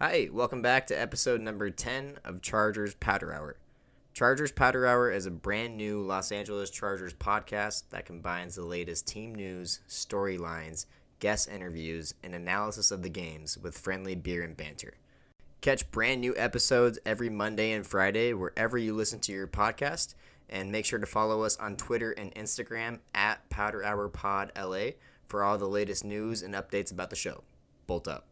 Hi, welcome back to episode number 10 of Chargers Powder Hour. Chargers Powder Hour is a brand new Los Angeles Chargers podcast that combines the latest team news, storylines, guest interviews, and analysis of the games with friendly beer and banter. Catch brand new episodes every Monday and Friday wherever you listen to your podcast, and make sure to follow us on Twitter and Instagram at Powder Hour Pod LA for all the latest news and updates about the show. Bolt up.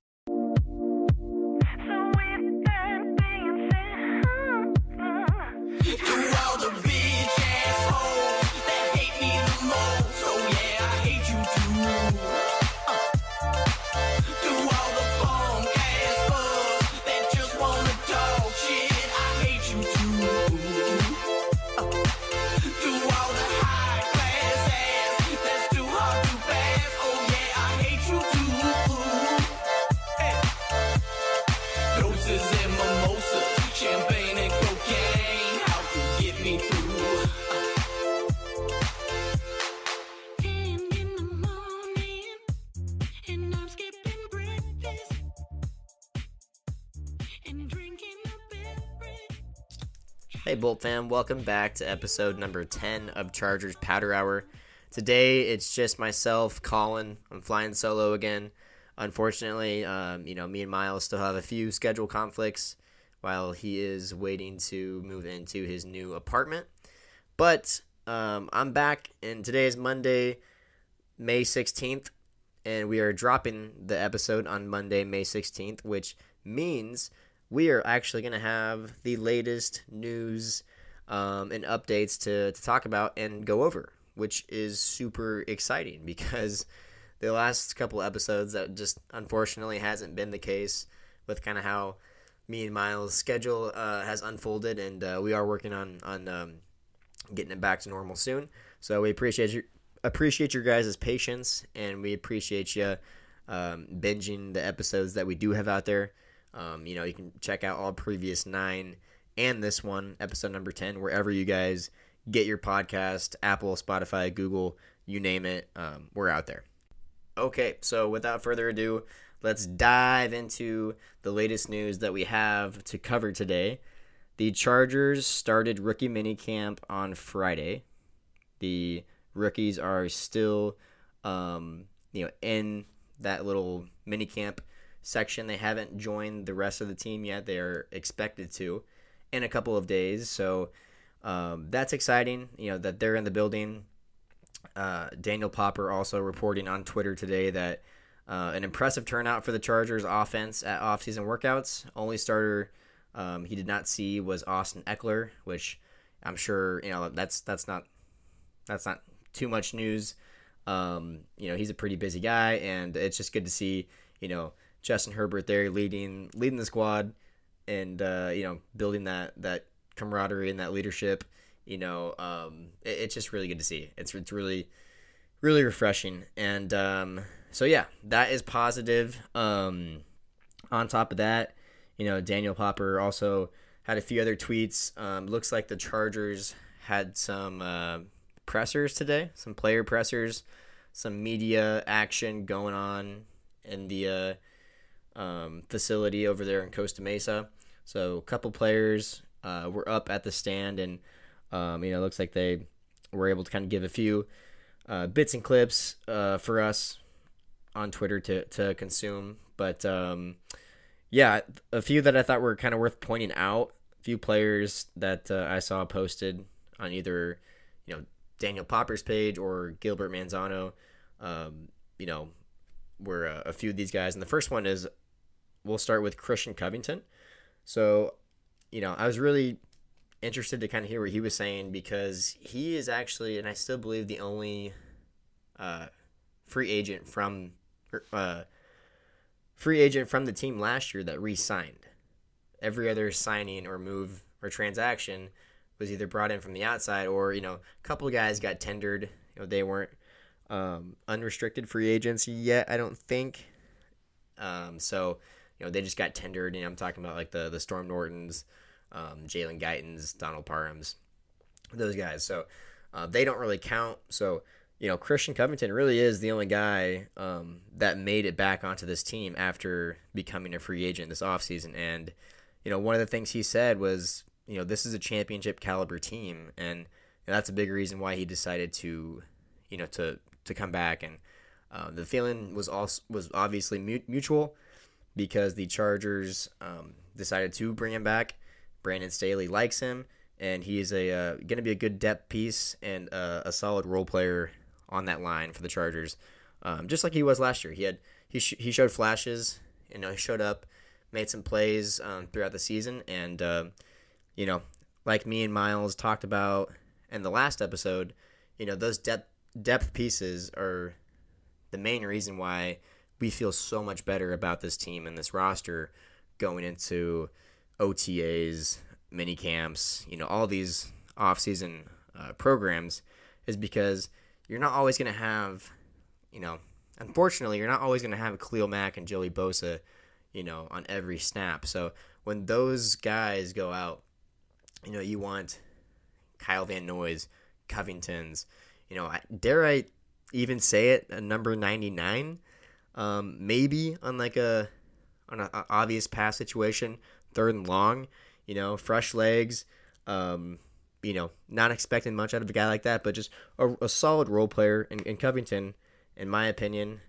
Me. Oh yeah, I hate you too. Hey, Bolt fam, welcome back to episode number 10 of Chargers Powder Hour. Today, it's just myself, Colin. I'm flying solo again. Unfortunately, um, you know, me and Miles still have a few schedule conflicts while he is waiting to move into his new apartment. But um, I'm back, and today is Monday, May 16th, and we are dropping the episode on Monday, May 16th, which means we are actually going to have the latest news um, and updates to, to talk about and go over, which is super exciting because the last couple episodes that just unfortunately hasn't been the case with kind of how me and Miles' schedule uh, has unfolded, and uh, we are working on on um, getting it back to normal soon. So we appreciate your appreciate your guys' patience, and we appreciate you um, binging the episodes that we do have out there. Um, you know, you can check out all previous nine and this one, episode number ten, wherever you guys get your podcast, Apple, Spotify, Google, you name it. Um, we're out there. Okay, so without further ado, let's dive into the latest news that we have to cover today. The Chargers started rookie minicamp on Friday. The rookies are still, um, you know, in that little minicamp section. They haven't joined the rest of the team yet. They are expected to in a couple of days. So um, that's exciting. You know that they're in the building. Uh, Daniel Popper also reporting on Twitter today that uh, an impressive turnout for the Chargers offense at offseason workouts. Only starter um, he did not see was Austin Ekeler, which I'm sure you know that's that's not that's not too much news. Um, you know he's a pretty busy guy, and it's just good to see you know Justin Herbert there leading leading the squad, and uh, you know building that that camaraderie and that leadership. You know, um, it, it's just really good to see. It's it's really really refreshing, and um, so yeah, that is positive. Um, on top of that, you know, Daniel Popper also had a few other tweets. Um, looks like the Chargers had some uh, pressers today, some player pressers, some media action going on in the uh, um, facility over there in Costa Mesa. So a couple players uh, were up at the stand, and um, you know, it looks like they were able to kind of give a few uh, bits and clips uh, for us on Twitter to to consume. But um, yeah, a few that I thought were kind of worth pointing out. A few players that uh, I saw posted on either you know Daniel Popper's page or Gilbert Manzano. Um, you know, were uh, a few of these guys, and the first one is we'll start with Christian Covington. So, you know, I was really interested to kind of hear what he was saying because he is actually, and I still believe the only uh, free agent from uh, free agent from the team last year that re-signed. Every other signing or move or transaction was either brought in from the outside or you know a couple guys got tendered. You know they weren't um, unrestricted free agents yet. I don't think. Um, so you know they just got tendered. Know I'm talking about like the the Storm Nortons, um, Jalen Guytons, Donald Parhams, those guys. So uh, they don't really count. So you know, Christian Covington really is the only guy um, that made it back onto this team after becoming a free agent this offseason. And, you know, one of the things he said was, you know, this is a championship caliber team. And, that's a big reason why he decided to, you know, to, to come back. And uh, the feeling was also was obviously mu- mutual because the Chargers um, decided to bring him back. Brandon Staley likes him, and he is a uh, going to be a good depth piece and uh, a solid role player on that line for the Chargers, um, just like he was last year. He had he sh- he showed flashes, you know, he showed up, made some plays um, throughout the season, and uh, you know, like me and Miles talked about in the last episode, you know, those depth depth pieces are the main reason why we feel so much better about this team and this roster going into OTAs, mini camps, you know, all these off-season uh, programs is because you're not always going to have, you know, unfortunately, you're not always going to have a Khalil Mack and Joey Bosa, you know, on every snap. So when those guys go out, you know, you want Kyle Van Noy's, Covington's, you know, dare I even say it, a number 99, um, maybe on like a on an obvious pass situation, third and long, you know, fresh legs, um, you know, not expecting much out of a guy like that, but just a, a solid role player in, in Covington, in my opinion.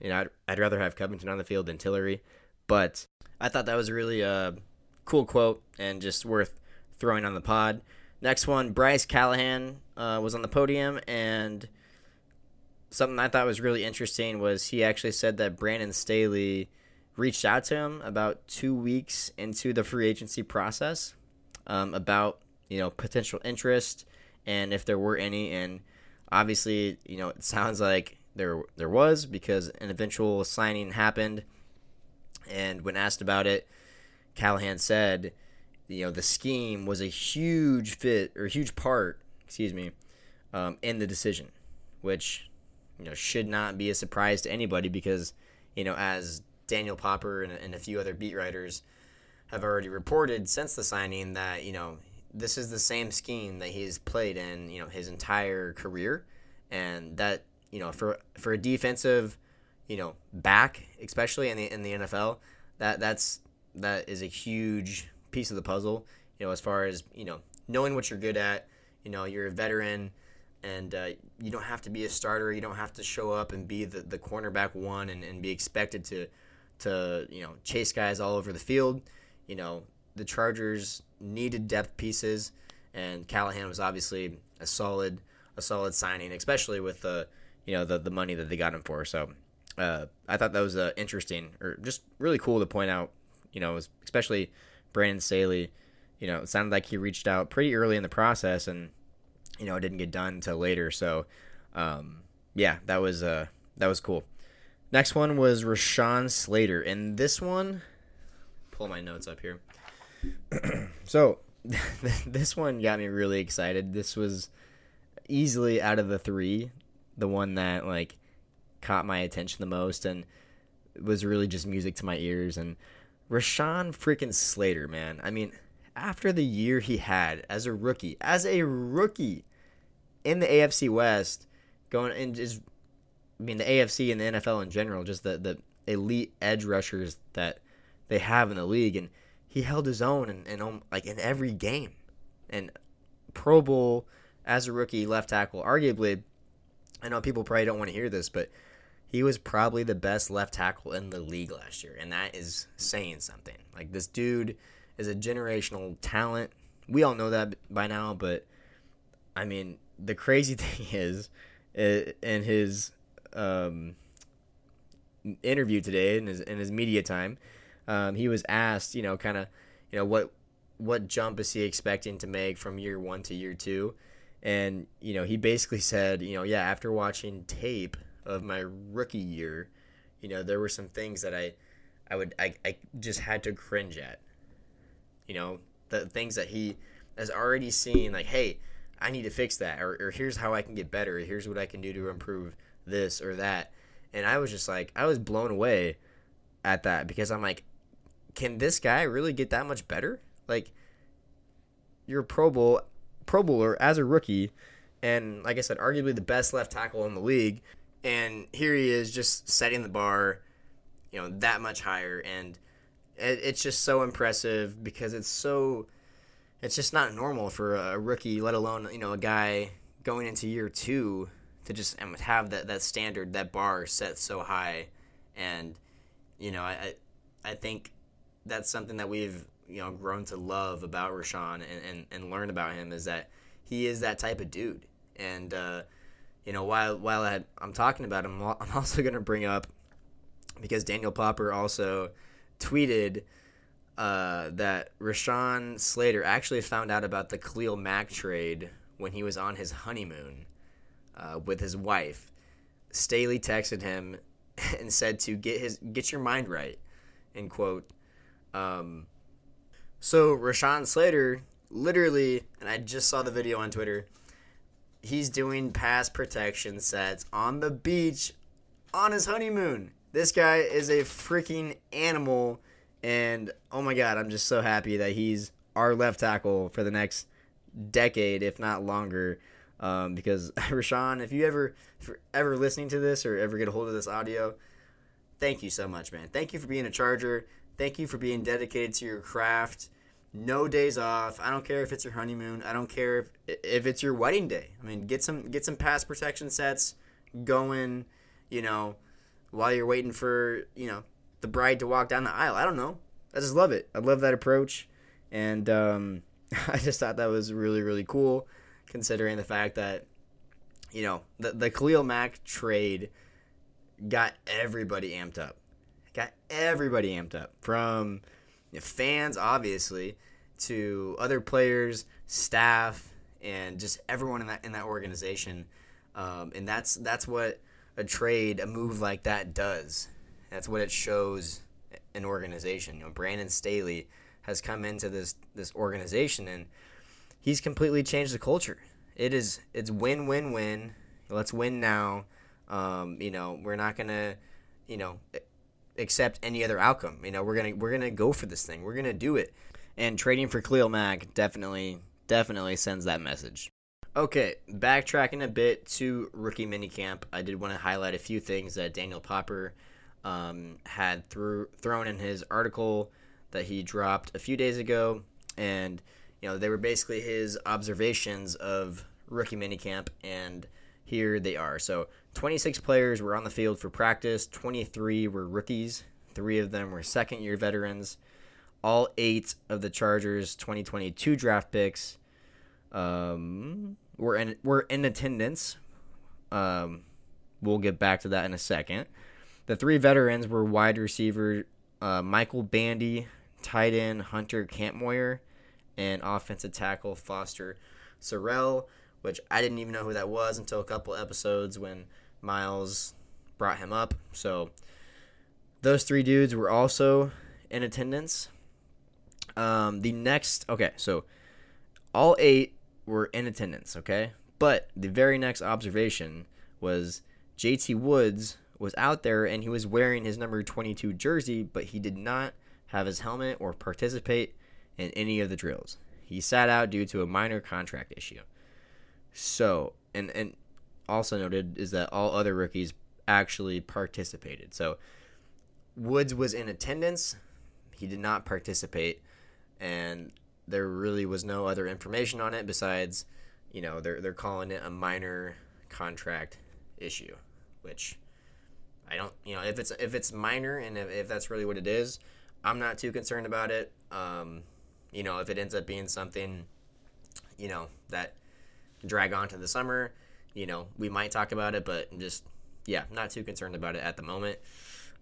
You know, I'd, I'd rather have Covington on the field than Tillery, but I thought that was really a cool quote and just worth throwing on the pod. Next one, Bryce Callahan uh, was on the podium, and something I thought was really interesting was he actually said that Brandon Staley reached out to him about two weeks into the free agency process um, about you know potential interest and if there were any, and obviously you know it sounds like there there was because an eventual signing happened, and when asked about it, Callahan said, you know the scheme was a huge fit or huge part, excuse me, um, in the decision, which you know should not be a surprise to anybody because you know as Daniel Popper and, and a few other beat writers have already reported since the signing that you know this is the same scheme that he's played in you know his entire career, and that you know for for a defensive you know back especially in the in the NFL that that's that is a huge piece of the puzzle you know as far as you know knowing what you're good at you know you're a veteran and uh, you don't have to be a starter. You don't have to show up and be the, the cornerback one and, and be expected to to you know chase guys all over the field. You know the chargers needed depth pieces and callahan was obviously a solid a solid signing especially with the you know the, the money that they got him for. So uh, i thought that was uh, interesting or just really cool to point out you know especially brandon staley you know it sounded like he reached out pretty early in the process and you know it didn't get done until later. So um, yeah that was uh that was cool. Next one was rashawn slater and this one pull my notes up here. So this one got me really excited. This was easily out of the three the one that like caught my attention the most and was really just music to my ears. And rashawn freaking slater man. I mean after the year he had as a rookie as a rookie in the AFC West, going and just, I mean, the AFC and the NFL in general, just the, the elite edge rushers that they have in the league. And he held his own in, in um, like in every game. And Pro Bowl as a rookie left tackle, arguably, I know people probably don't want to hear this, but he was probably the best left tackle in the league last year. And that is saying something. Like, this dude is a generational talent. We all know that by now, but I mean, the crazy thing is, in his um, interview today, in his in his media time, um, he was asked, you know, kind of, you know, what what jump is he expecting to make from year one to year two, and you know, he basically said, you know, yeah, after watching tape of my rookie year, you know, there were some things that I, I would, I, I just had to cringe at, you know, the things that he has already seen, like, hey. I need to fix that, or, or here's how I can get better, here's what I can do to improve this or that. And I was just like, I was blown away at that because I'm like, can this guy really get that much better? Like, you're a Pro Bowl, Pro Bowler as a rookie, and like I said, arguably the best left tackle in the league. And here he is just setting the bar, you know, that much higher. And it, it's just so impressive because it's so, it's just not normal for a rookie, let alone, you know, a guy going into year two to just have that, that standard, that bar set so high. And, you know, I, I, think that's something that we've, you know, grown to love about Rashawn and, and, and learn about him is that he is that type of dude. And, uh, you know, while while I, I'm talking about him, I'm also to bring up because Daniel Popper also tweeted uh, that Rashawn Slater actually found out about the Khalil Mack trade when he was on his honeymoon uh, with his wife. Staley texted him and said to get his get your mind right, end quote. Um, so Rashawn Slater literally, and I just saw the video on Twitter. He's doing pass protection sets on the beach on his honeymoon. This guy is a freaking animal, and oh my god, I'm just so happy that he's our left tackle for the next decade, if not longer. Um, because Rashawn, if you ever, if ever listening to this or ever get a hold of this audio, thank you so much, man. Thank you for being a Charger. Thank you for being dedicated to your craft. No days off. I don't care if it's your honeymoon. I don't care if if it's your wedding day. I mean, get some get some pass protection sets going. You know, while you're waiting for you know the bride to walk down the aisle. I don't know. I just love it. I love that approach, and um, I just thought that was really really cool, considering the fact that you know the the Khalil Mack trade got everybody amped up. Got everybody amped up from you know, fans, obviously, to other players, staff, and just everyone in that in that organization. Um, and that's that's what a trade, a move like that does. That's what it shows an organization. You know, Brandon Staley has come into this this organization and he's completely changed the culture. It is it's win win win. Let's win now. Um, you know, we're not gonna, you know, accept any other outcome. You know, we're gonna we're gonna go for this thing. We're gonna do it. And trading for Khalil Mack definitely definitely sends that message. Okay, backtracking a bit to rookie minicamp, I did want to highlight a few things that Daniel Popper um, had thrown in his article that he dropped a few days ago, and you know they were basically his observations of rookie minicamp, and here they are. So 26 players were on the field for practice, 23 were rookies, three of them were second year veterans. All eight of the Chargers 2022 draft picks um, were in were in attendance. Um, we'll get back to that in a second. The three veterans were wide receiver uh, Michael Bandy, tight end Hunter Kampmoyer, and offensive tackle Foster Sarell, which I didn't even know who that was until a couple episodes when Miles brought him up. So those three dudes were also in attendance. Um, the next, okay, so all eight were in attendance, okay? But the very next observation was JT Woods was out there and he was wearing his number 22 jersey, but he did not have his helmet or participate in any of the drills. He sat out due to a minor contract issue. So, and and also noted is that all other rookies actually participated. So, Woods was in attendance. He did not participate and there really was no other information on it besides, you know, they're they're calling it a minor contract issue, which I don't, you know, if it's if it's minor and if, if that's really what it is, I'm not too concerned about it. Um, you know, if it ends up being something, you know, that drag on to the summer, you know, we might talk about it, but I'm just yeah, not too concerned about it at the moment.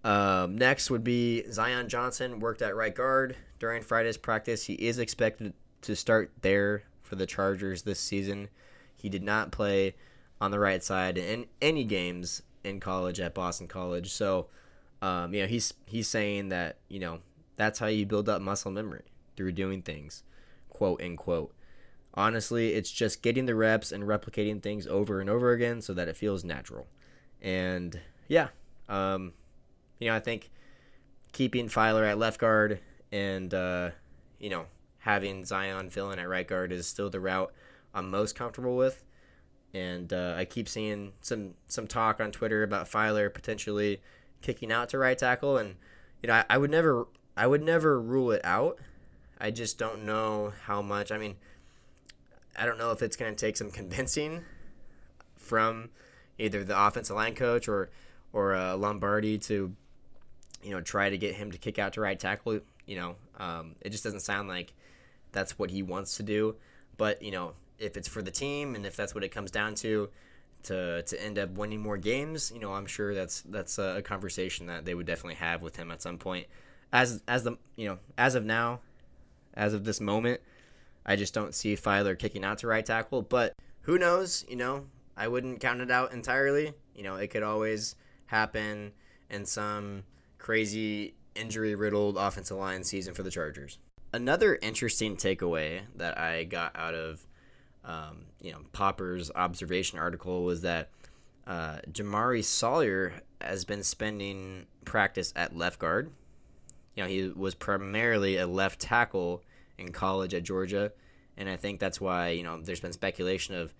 Um, next would be Zion Johnson worked at right guard during Friday's practice. He is expected to start there for the Chargers this season. He did not play on the right side in any games in college at Boston College. So, um, you know, he's he's saying that you know that's how you build up muscle memory through doing things, quote unquote. Honestly, it's just getting the reps and replicating things over and over again so that it feels natural. And yeah, um, you know, I think keeping Feiler at left guard and uh, you know having Zion fill in at right guard is still the route I'm most comfortable with. And uh, I keep seeing some some talk on Twitter about Feiler potentially kicking out to right tackle, and you know I, I would never I would never rule it out. I just don't know how much. I mean, I don't know if it's going to take some convincing from either the offensive line coach or or uh, Lombardi to you know try to get him to kick out to right tackle. You know, um, it just doesn't sound like that's what he wants to do. But you know, if it's for the team and if that's what it comes down to, to to end up winning more games, you know, I'm sure that's that's a conversation that they would definitely have with him at some point. As as the you know as of now, as of this moment, I just don't see Feiler kicking out to right tackle. But who knows? You know, I wouldn't count it out entirely. You know, it could always happen in some crazy injury riddled offensive line season for the Chargers. Another interesting takeaway that I got out of um, you know Popper's observation article was that uh, Jamaree Salyer has been spending practice at left guard. You know, he was primarily a left tackle in college at Georgia, and I think that's why you know there's been speculation of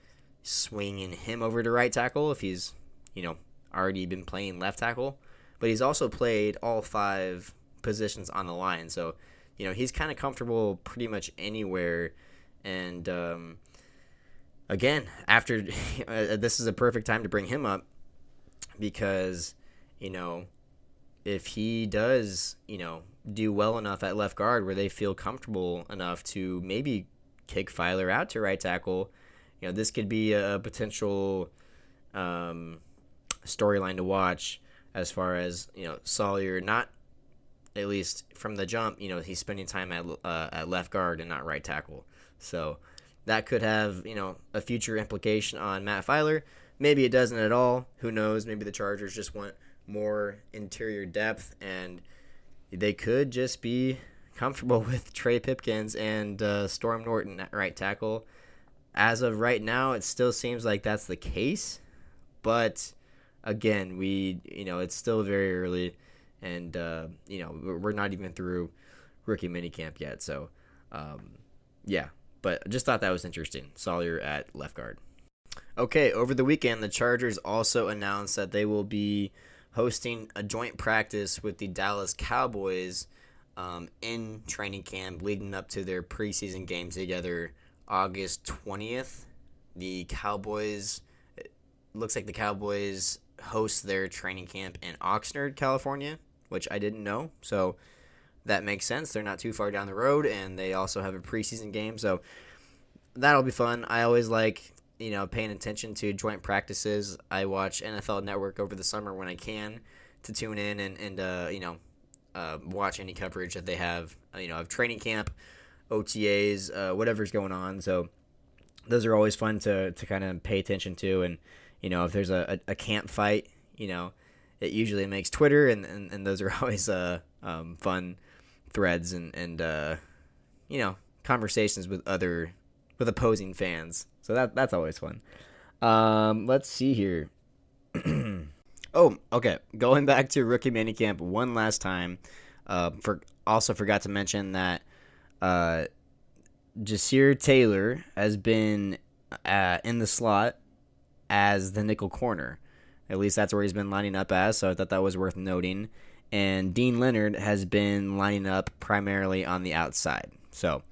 swinging him over to right tackle if he's you know already been playing left tackle, but he's also played all five positions on the line, so you know he's kind of comfortable pretty much anywhere, and um, again after uh, this is a perfect time to bring him up because you know if he does you know do well enough at left guard where they feel comfortable enough to maybe kick Feiler out to right tackle, you know this could be a potential um, storyline to watch as far as you know Salyer not at least from the jump you know he's spending time at uh, at left guard and not right tackle. So that could have you know a future implication on Matt Feiler. Maybe it doesn't at all. Who knows? Maybe the Chargers just want more interior depth and they could just be comfortable with Trey Pipkins and uh, Storm Norton at right tackle. As of right now it still seems like that's the case but again, we you know it's still very early, and uh, you know we're not even through rookie minicamp yet. So um, yeah, but just thought that was interesting. Salyer at left guard. Okay, over the weekend, the Chargers also announced that they will be hosting a joint practice with the Dallas Cowboys um, in training camp leading up to their preseason game together August 20th. The Cowboys, looks like the Cowboys host their training camp in Oxnard, California, which I didn't know. So that makes sense. They're not too far down the road, and they also have a preseason game. So that'll be fun. I always like you know paying attention to joint practices. I watch NFL Network over the summer when I can to tune in and and uh, you know uh, watch any coverage that they have. uh, You know of training camp, OTAs, uh, whatever's going on. So those are always fun to to kind of pay attention to. And you know if there's a, a, a camp fight, you know it usually makes Twitter, and, and, and those are always uh, um, fun threads and and uh, you know conversations with other with opposing fans. So that that's always fun. Um, let's see here. oh, okay. Going back to rookie minicamp one last time. Uh, for also forgot to mention that uh, Ja'Sir Taylor has been uh, in the slot as the nickel corner. At least that's where he's been lining up as. So I thought that was worth noting. And Deane Leonard has been lining up primarily on the outside. So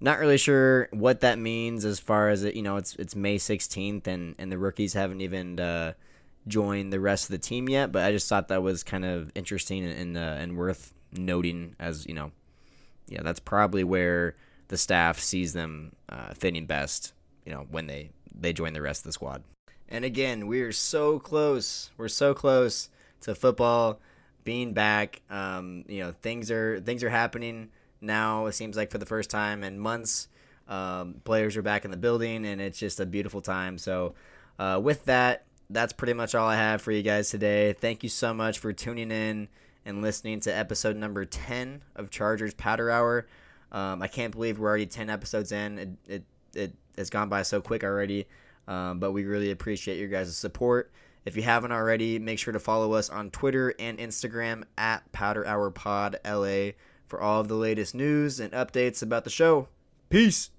not really sure what that means as far as it. You know, it's it's May 16th, and and the rookies haven't even uh, joined the rest of the team yet. But I just thought that was kind of interesting and and, uh, and worth noting as you know, yeah, that's probably where the staff sees them uh, fitting best. You know, when they they join the rest of the squad. And again, we're so close. We're so close to football being back. Um, you know, things are things are happening now. It seems like for the first time in months, um, players are back in the building, and it's just a beautiful time. So, uh, with that, that's pretty much all I have for you guys today. Thank you so much for tuning in and listening to episode number ten of Chargers Powder Hour. Um, I can't believe we're already ten episodes in. It it, it has gone by so quick already. Um, but we really appreciate your guys' support. If you haven't already, make sure to follow us on Twitter and Instagram at Powder Hour Pod LA for all of the latest news and updates about the show. Peace.